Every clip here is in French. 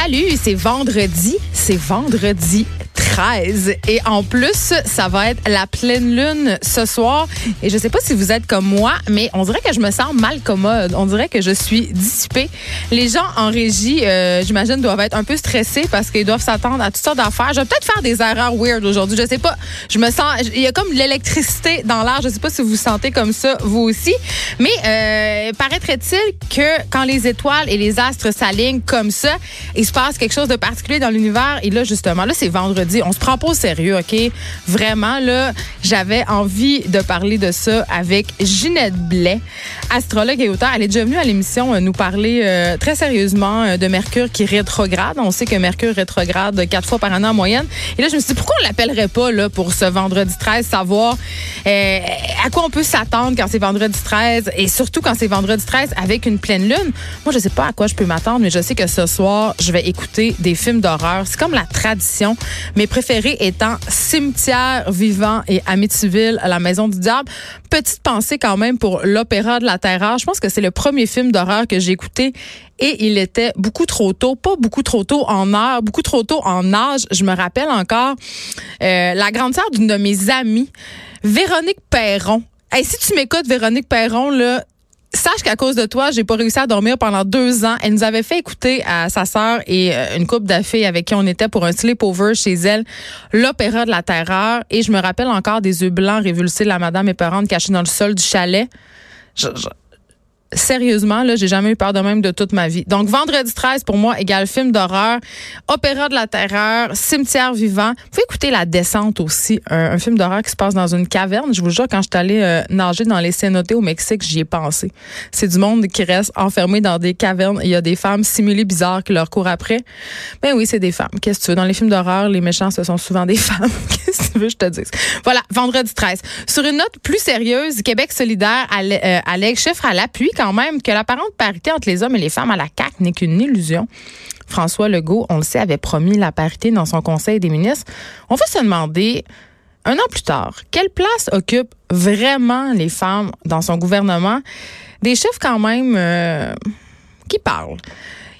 Salut, c'est vendredi. C'est vendredi 13. Et en plus, ça va être la pleine lune ce soir. Et je sais pas si vous êtes comme moi, mais on dirait que je me sens mal commode. On dirait que je suis dissipée. Les gens en régie, euh, j'imagine, doivent être un peu stressés parce qu'ils doivent s'attendre à toutes sortes d'affaires. Je vais peut-être faire des erreurs weird aujourd'hui. Je sais pas. Je me sens. Il y a comme l'électricité dans l'air. Je sais pas si vous vous sentez comme ça, vous aussi. Mais euh, paraîtrait-il que quand les étoiles et les astres s'alignent comme ça, il se passe quelque chose de particulier dans l'univers? Et là, justement, là, c'est vendredi. On se prend pas au sérieux, OK? Vraiment, là, j'avais envie de parler de ça avec Ginette Blais, astrologue et auteur. Elle est déjà venue à l'émission euh, nous parler euh, très sérieusement euh, de Mercure qui rétrograde. On sait que Mercure rétrograde quatre fois par an en moyenne. Et là, je me suis dit, pourquoi on l'appellerait pas, là, pour ce vendredi 13, savoir à quoi on peut s'attendre quand c'est vendredi 13 et surtout quand c'est vendredi 13 avec une pleine lune? Moi, je sais pas à quoi je peux m'attendre, mais je sais que ce soir, je vais écouter des films d'horreur. C'est comme la tradition. Mes préférés étant Cimetière vivant et Amityville à la Maison du Diable. Petite pensée quand même pour l'Opéra de la Terreur. Je pense que c'est le premier film d'horreur que j'ai écouté et il était beaucoup trop tôt, pas beaucoup trop tôt en heure, beaucoup trop tôt en âge. Je me rappelle encore euh, la grande sœur d'une de mes amies, Véronique Perron. Hey, si tu m'écoutes, Véronique Perron, là, Sache qu'à cause de toi, j'ai pas réussi à dormir pendant deux ans. Elle nous avait fait écouter à sa sœur et euh, une couple d'affaires avec qui on était pour un sleepover chez elle, l'opéra de la terreur. Et je me rappelle encore des yeux blancs révulsés de la madame épeurante cachée dans le sol du chalet. je, sérieusement, là, j'ai jamais eu peur de même de toute ma vie. Donc, vendredi 13, pour moi, égale film d'horreur, opéra de la terreur, cimetière vivant. Vous pouvez écouter La Descente aussi, un, film d'horreur qui se passe dans une caverne. Je vous jure, quand je suis allée euh, nager dans les cénotés au Mexique, j'y ai pensé. C'est du monde qui reste enfermé dans des cavernes. Il y a des femmes simulées bizarres qui leur courent après. Ben oui, c'est des femmes. Qu'est-ce que tu veux? Dans les films d'horreur, les méchants, ce sont souvent des femmes. Qu'est-ce que tu veux, je te dis? Voilà, vendredi 13. Sur une note plus sérieuse, Québec solidaire euh, allègue chiffre à l'appui quand même que l'apparente parité entre les hommes et les femmes à la CAQ n'est qu'une illusion. François Legault, on le sait, avait promis la parité dans son Conseil des ministres. On va se demander, un an plus tard, quelle place occupent vraiment les femmes dans son gouvernement? Des chiffres quand même euh, qui parlent.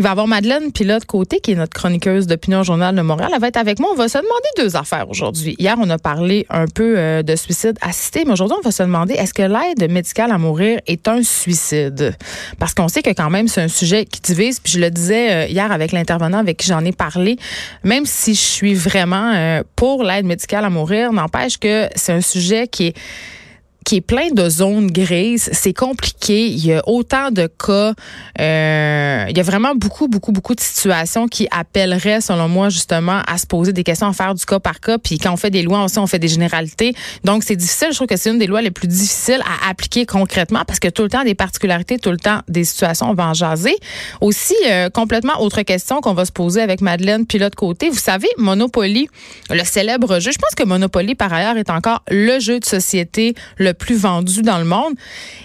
Il va y avoir Madeleine Pilote Côté, qui est notre chroniqueuse d'opinion Journal de Montréal. Elle va être avec moi. On va se demander deux affaires aujourd'hui. Hier, on a parlé un peu euh, de suicide assisté, mais aujourd'hui, on va se demander est-ce que l'aide médicale à mourir est un suicide? Parce qu'on sait que quand même, c'est un sujet qui divise. Puis je le disais euh, hier avec l'intervenant avec qui j'en ai parlé, même si je suis vraiment euh, pour l'aide médicale à mourir, n'empêche que c'est un sujet qui est qui est plein de zones grises. C'est compliqué. Il y a autant de cas. Euh, il y a vraiment beaucoup, beaucoup, beaucoup de situations qui appelleraient, selon moi, justement, à se poser des questions, à faire du cas par cas. Puis quand on fait des lois, aussi, on fait des généralités. Donc, c'est difficile. Je trouve que c'est une des lois les plus difficiles à appliquer concrètement parce que tout le temps, des particularités, tout le temps, des situations, on va en jaser. Aussi, euh, complètement autre question qu'on va se poser avec Madeleine puis l'autre côté. Vous savez, Monopoly, le célèbre jeu, je pense que Monopoly, par ailleurs, est encore le jeu de société, le plus vendu dans le monde.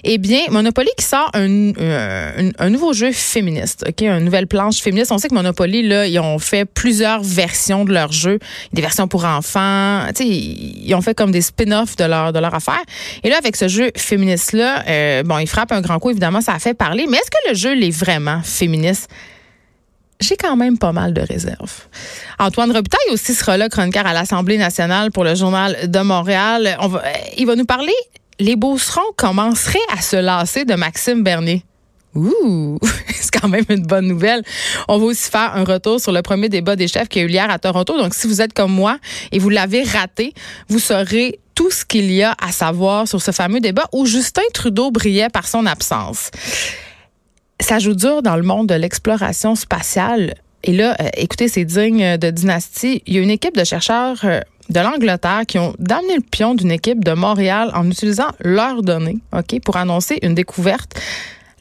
Eh bien, Monopoly qui sort un, euh, un, nouveau jeu féministe, ok, une nouvelle planche féministe. On sait que Monopoly là, ils ont fait plusieurs versions de leur jeu, des versions pour enfants. Tu sais, ils ont fait comme des spin-offs de leur de leur affaire. Et là, avec ce jeu féministe là, euh, bon, il frappe un grand coup. Évidemment, ça a fait parler. Mais est-ce que le jeu l'est vraiment féministe? j'ai quand même pas mal de réserves. Antoine Robitaille aussi sera là, chroniqueur à l'Assemblée nationale pour le Journal de Montréal. On va, il va nous parler les Beaucerons commenceraient à se lasser de Maxime Bernier. Ouh, c'est quand même une bonne nouvelle. On va aussi faire un retour sur le premier débat des chefs qui a eu hier à Toronto. Donc, si vous êtes comme moi et vous l'avez raté, vous saurez tout ce qu'il y a à savoir sur ce fameux débat où Justin Trudeau brillait par son absence. Ça joue dur dans le monde de l'exploration spatiale. Et là, euh, écoutez, c'est digne de dynastie. Il y a une équipe de chercheurs euh, de l'Angleterre qui ont damné le pion d'une équipe de Montréal en utilisant leurs données, OK, pour annoncer une découverte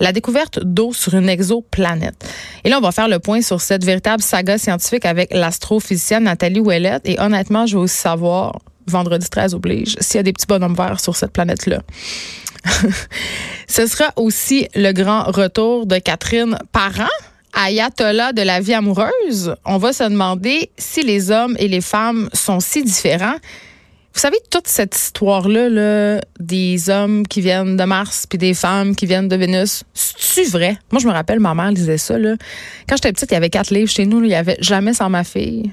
la découverte d'eau sur une exoplanète. Et là, on va faire le point sur cette véritable saga scientifique avec l'astrophysicienne Nathalie Ouellette. Et honnêtement, je veux aussi savoir, vendredi 13 oblige, s'il y a des petits bonhommes verts sur cette planète-là. Ce sera aussi le grand retour de Catherine Parent ayatollah de la vie amoureuse, on va se demander si les hommes et les femmes sont si différents. Vous savez, toute cette histoire-là, là, des hommes qui viennent de Mars puis des femmes qui viennent de Vénus, c'est-tu vrai? Moi, je me rappelle, ma mère disait ça. Là. Quand j'étais petite, il y avait quatre livres chez nous. il y avait Jamais sans ma fille.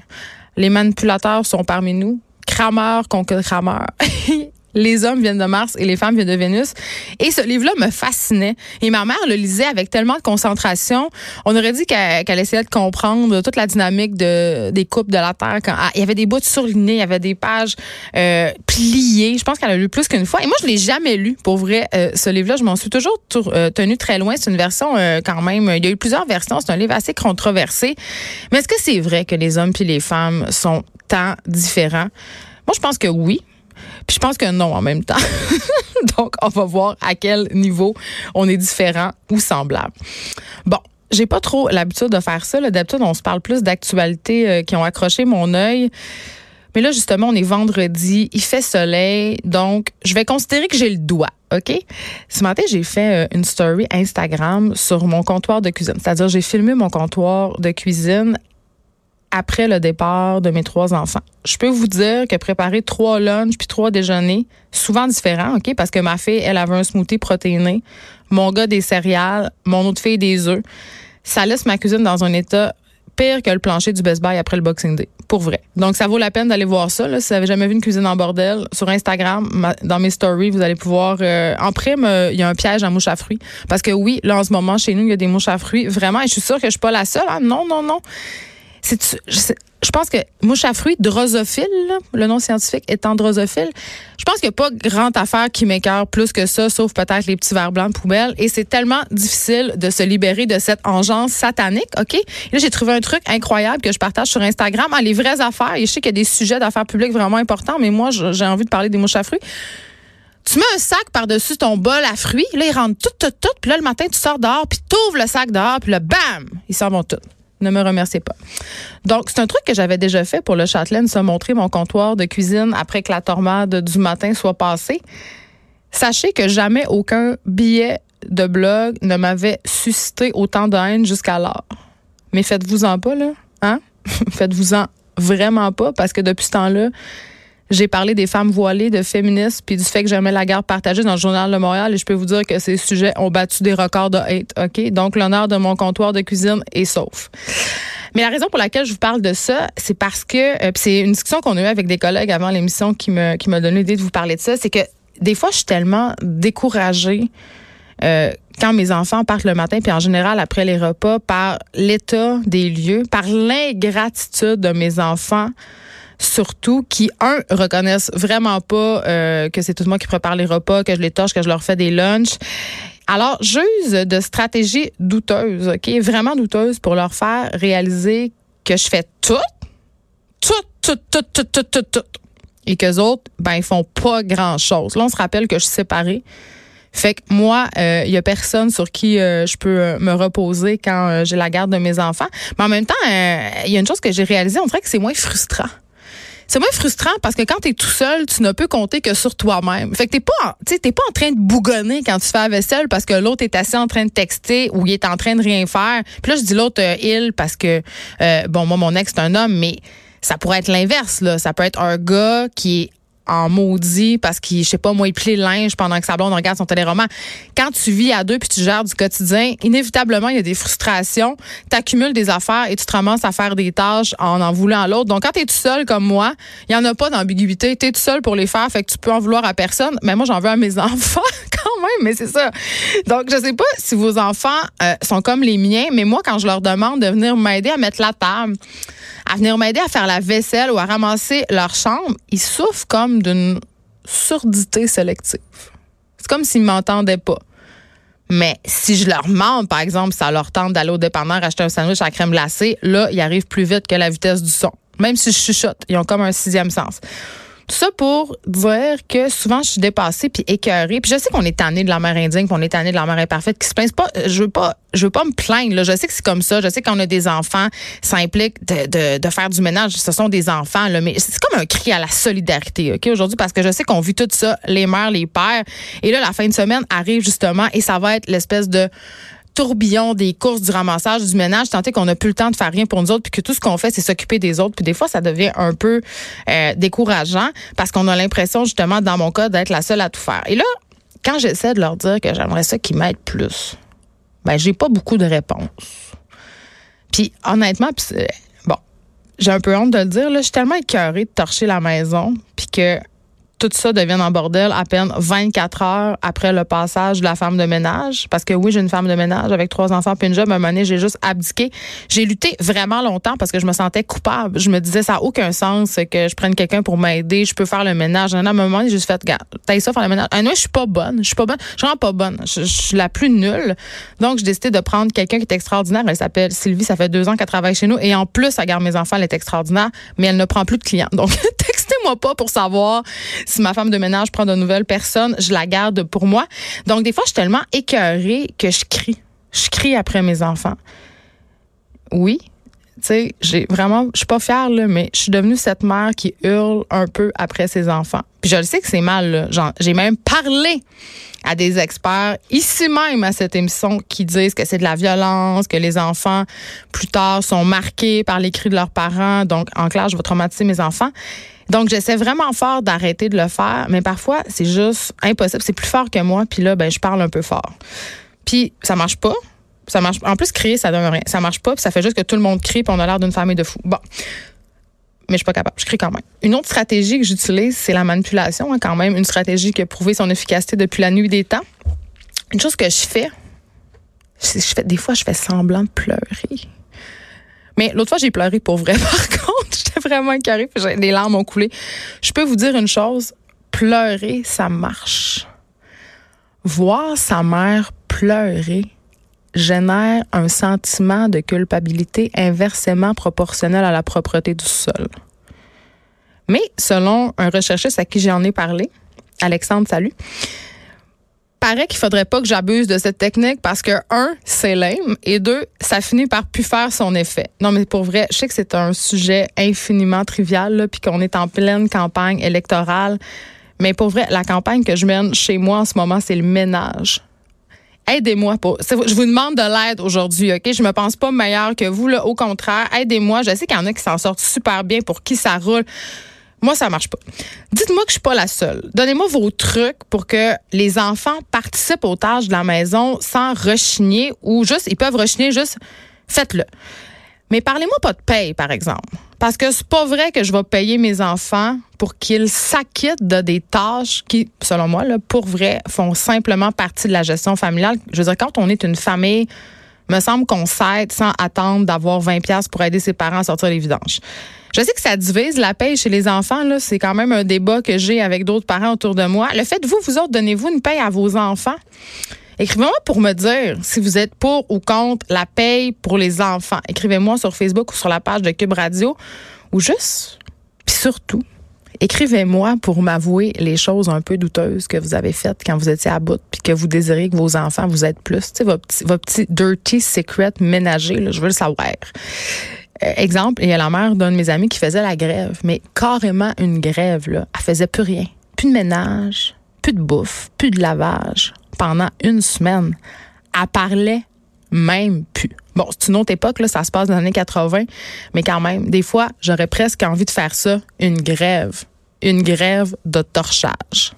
Les manipulateurs sont parmi nous. Crameur contre crameur. Les hommes viennent de Mars et les femmes viennent de Vénus. Et ce livre-là me fascinait. Et ma mère le lisait avec tellement de concentration. On aurait dit qu'elle essayait de comprendre toute la dynamique de, des couples de la Terre. Ah, il y avait des bouts surlignés, il y avait des pages euh, pliées. Je pense qu'elle a lu plus qu'une fois. Et moi, je l'ai jamais lu, pour vrai, euh, ce livre-là. Je m'en suis toujours euh, tenu très loin. C'est une version quand même... Il y a eu plusieurs versions. C'est un livre assez controversé. Mais est-ce que c'est vrai que les hommes puis les femmes sont tant différents? Moi, je pense que oui. Puis je pense que non en même temps. Donc, on va voir à quel niveau on est différent ou semblable. Bon, j'ai pas trop l'habitude de faire ça. D'habitude, on se parle plus d'actualités euh, qui ont accroché mon œil. Mais là, justement, on est vendredi, il fait soleil, donc je vais considérer que j'ai le doigt, OK? Ce matin, j'ai fait euh, une story Instagram sur mon comptoir de cuisine. C'est-à-dire, j'ai filmé mon comptoir de cuisine après le départ de mes trois enfants. Je peux vous dire que préparer trois lunchs puis trois déjeuners, souvent différents, OK? Parce que ma fille, elle avait un smoothie protéiné, mon gars des céréales, mon autre fille des œufs. Ça laisse ma cuisine dans un état pire que le plancher du Best Buy après le Boxing Day. Pour vrai. Donc, ça vaut la peine d'aller voir ça. Là. Si vous n'avez jamais vu une cuisine en bordel, sur Instagram, dans mes stories, vous allez pouvoir... Euh, en prime, il y a un piège à mouches à fruits. Parce que oui, là, en ce moment, chez nous, il y a des mouches à fruits. Vraiment, et je suis sûre que je suis pas la seule. Hein. Non, non, non je pense que mouche à fruits, drosophile, le nom scientifique étant drosophile, je pense qu'il n'y a pas grande affaire qui m'écœure plus que ça, sauf peut-être les petits verres blancs de poubelle. Et c'est tellement difficile de se libérer de cette engeance satanique, OK? Là, j'ai trouvé un truc incroyable que je partage sur Instagram. Ah, les vraies affaires. Et je sais qu'il y a des sujets d'affaires publiques vraiment importants, mais moi, j'ai envie de parler des mouches à fruits. Tu mets un sac par-dessus ton bol à fruits, là, ils rentrent tout, tout, tout, puis là, le matin, tu sors dehors, puis tu ouvres le sac dehors, puis là, bam, ils s'en vont tous. Ne me remerciez pas. Donc, c'est un truc que j'avais déjà fait pour le Châtelaine, se montrer mon comptoir de cuisine après que la tornade du matin soit passée. Sachez que jamais aucun billet de blog ne m'avait suscité autant de haine jusqu'alors. Mais faites-vous-en pas, là. Hein? faites-vous-en vraiment pas, parce que depuis ce temps-là, j'ai parlé des femmes voilées, de féministes, puis du fait que j'aimais la guerre partagée dans le Journal de Montréal. Et je peux vous dire que ces sujets ont battu des records de hate. OK? Donc, l'honneur de mon comptoir de cuisine est sauf. Mais la raison pour laquelle je vous parle de ça, c'est parce que, euh, c'est une discussion qu'on a eue avec des collègues avant l'émission qui me, qui m'a donné l'idée de vous parler de ça, c'est que des fois, je suis tellement découragée euh, quand mes enfants partent le matin, puis en général après les repas, par l'état des lieux, par l'ingratitude de mes enfants surtout qui, un, reconnaissent vraiment pas euh, que c'est tout moi qui prépare les repas, que je les torche, que je leur fais des lunchs. Alors, j'use de stratégies douteuses, OK? Vraiment douteuses pour leur faire réaliser que je fais tout, tout, tout, tout, tout, tout, tout, tout. Et qu'eux autres, ben, ils font pas grand-chose. Là, on se rappelle que je suis séparée. Fait que moi, il euh, y a personne sur qui euh, je peux me reposer quand j'ai la garde de mes enfants. Mais en même temps, il y a une chose que j'ai réalisée, on dirait que c'est moins frustrant c'est moins frustrant parce que quand tu es tout seul, tu ne peux compter que sur toi-même. Fait que t'es pas, t'es pas en train de bougonner quand tu fais la vaisselle parce que l'autre est assis en train de texter ou il est en train de rien faire. Puis là, je dis l'autre euh, il parce que euh, bon, moi mon ex c'est un homme, mais ça pourrait être l'inverse là. Ça peut être un gars qui est en maudit parce qu'il, je sais pas, moi, il plie le linge pendant que sa blonde regarde son téléroman. Quand tu vis à deux puis tu gères du quotidien, inévitablement, il y a des frustrations. Tu accumules des affaires et tu te ramasses à faire des tâches en en voulant à l'autre. Donc, quand tu es tout seul comme moi, il y en a pas d'ambiguïté. Tu es tout seul pour les faire, fait que tu peux en vouloir à personne. Mais moi, j'en veux à mes enfants quand même, mais c'est ça. Donc, je sais pas si vos enfants euh, sont comme les miens, mais moi, quand je leur demande de venir m'aider à mettre la table, à venir m'aider à faire la vaisselle ou à ramasser leur chambre, ils souffrent comme d'une surdité sélective. C'est comme s'ils m'entendaient pas. Mais si je leur demande, par exemple, ça leur tente d'aller au dépanneur acheter un sandwich à crème glacée, là, ils arrivent plus vite que la vitesse du son. Même si je chuchote, ils ont comme un sixième sens. Tout ça pour dire que souvent je suis dépassée puis écœurée. Puis je sais qu'on est tanné de la mère indigne, qu'on est tanné de la mère imparfaite, qui se plaint pas. Je veux pas, je veux pas me plaindre. Là. Je sais que c'est comme ça. Je sais qu'on a des enfants, ça implique de, de, de, faire du ménage. Ce sont des enfants, là, mais c'est comme un cri à la solidarité, ok aujourd'hui, parce que je sais qu'on vit tout ça, les mères, les pères. Et là, la fin de semaine arrive justement et ça va être l'espèce de tourbillon des courses, du ramassage, du ménage, tant qu'on n'a plus le temps de faire rien pour nous autres, puis que tout ce qu'on fait, c'est s'occuper des autres. Puis des fois, ça devient un peu euh, décourageant parce qu'on a l'impression, justement, dans mon cas, d'être la seule à tout faire. Et là, quand j'essaie de leur dire que j'aimerais ça qu'ils m'aident plus, ben j'ai pas beaucoup de réponses. Puis honnêtement, bon, j'ai un peu honte de le dire, là, je suis tellement écœurée de torcher la maison, puis que tout ça devienne en bordel à peine 24 heures après le passage de la femme de ménage. Parce que oui, j'ai une femme de ménage avec trois enfants puis une job. À un moment donné, j'ai juste abdiqué. J'ai lutté vraiment longtemps parce que je me sentais coupable. Je me disais, ça n'a aucun sens que je prenne quelqu'un pour m'aider. Je peux faire le ménage. À un moment donné, j'ai juste fait, t'as ça faire le ménage. Ah, non, je suis pas bonne. Je suis pas bonne. Je suis vraiment pas bonne. Je, suis la plus nulle. Donc, j'ai décidé de prendre quelqu'un qui est extraordinaire. Elle s'appelle Sylvie. Ça fait deux ans qu'elle travaille chez nous. Et en plus, elle garde mes enfants. Elle est extraordinaire. Mais elle ne prend plus de clients. Donc, textez-moi pas pour savoir si ma femme de ménage prend de nouvelles personnes, je la garde pour moi. Donc, des fois, je suis tellement écœurée que je crie. Je crie après mes enfants. Oui, tu sais, j'ai vraiment, je suis pas fière, là, mais je suis devenue cette mère qui hurle un peu après ses enfants. Puis je le sais que c'est mal, J'ai même parlé à des experts ici même à cette émission qui disent que c'est de la violence, que les enfants plus tard sont marqués par les cris de leurs parents. Donc, en clair, je vais traumatiser mes enfants. Donc, j'essaie vraiment fort d'arrêter de le faire, mais parfois, c'est juste impossible. C'est plus fort que moi, puis là, ben, je parle un peu fort. Puis, ça marche pas. En plus, crier, ça donne rien. Ça marche pas, puis ça fait juste que tout le monde crie, puis on a l'air d'une famille de fous. Bon. Mais je suis pas capable. Je crie quand même. Une autre stratégie que j'utilise, c'est la manipulation, hein, quand même. Une stratégie qui a prouvé son efficacité depuis la nuit des temps. Une chose que je fais, je fais des fois, je fais semblant de pleurer. Mais l'autre fois, j'ai pleuré pour vrai. Vraiment puis les larmes ont coulé. Je peux vous dire une chose, pleurer, ça marche. Voir sa mère pleurer génère un sentiment de culpabilité inversement proportionnel à la propreté du sol. Mais selon un recherchiste à qui j'en ai parlé, Alexandre Salut, paraît qu'il faudrait pas que j'abuse de cette technique parce que un, c'est lame et deux, ça finit par plus faire son effet. Non mais pour vrai, je sais que c'est un sujet infiniment trivial puis qu'on est en pleine campagne électorale, mais pour vrai, la campagne que je mène chez moi en ce moment, c'est le ménage. Aidez-moi pour. Je vous demande de l'aide aujourd'hui, OK? Je me pense pas meilleure que vous, là. Au contraire, aidez-moi. Je sais qu'il y en a qui s'en sortent super bien pour qui ça roule. Moi, ça marche pas. Dites-moi que je suis pas la seule. Donnez-moi vos trucs pour que les enfants participent aux tâches de la maison sans rechigner ou juste, ils peuvent rechigner, juste faites-le. Mais parlez-moi pas de paye, par exemple. Parce que c'est pas vrai que je vais payer mes enfants pour qu'ils s'acquittent de des tâches qui, selon moi, là, pour vrai, font simplement partie de la gestion familiale. Je veux dire, quand on est une famille, me semble qu'on s'aide sans attendre d'avoir 20 pièces pour aider ses parents à sortir les vidanges. Je sais que ça divise la paye chez les enfants. C'est quand même un débat que j'ai avec d'autres parents autour de moi. Le fait, vous, vous autres, donnez-vous une paye à vos enfants? Écrivez-moi pour me dire si vous êtes pour ou contre la paye pour les enfants. Écrivez-moi sur Facebook ou sur la page de Cube Radio ou juste, puis surtout, écrivez-moi pour m'avouer les choses un peu douteuses que vous avez faites quand vous étiez à bout puis que vous désirez que vos enfants vous aident plus. Tu sais, vos petits dirty secrets ménagers, là, je veux le savoir. Euh, exemple, il y a la mère d'un de mes amis qui faisait la grève, mais carrément une grève, là. Elle faisait plus rien. Plus de ménage, plus de bouffe, plus de lavage pendant une semaine. Elle parlait même plus. Bon, c'est une autre époque, là, ça se passe dans les années 80, mais quand même, des fois, j'aurais presque envie de faire ça, une grève. Une grève de torchage.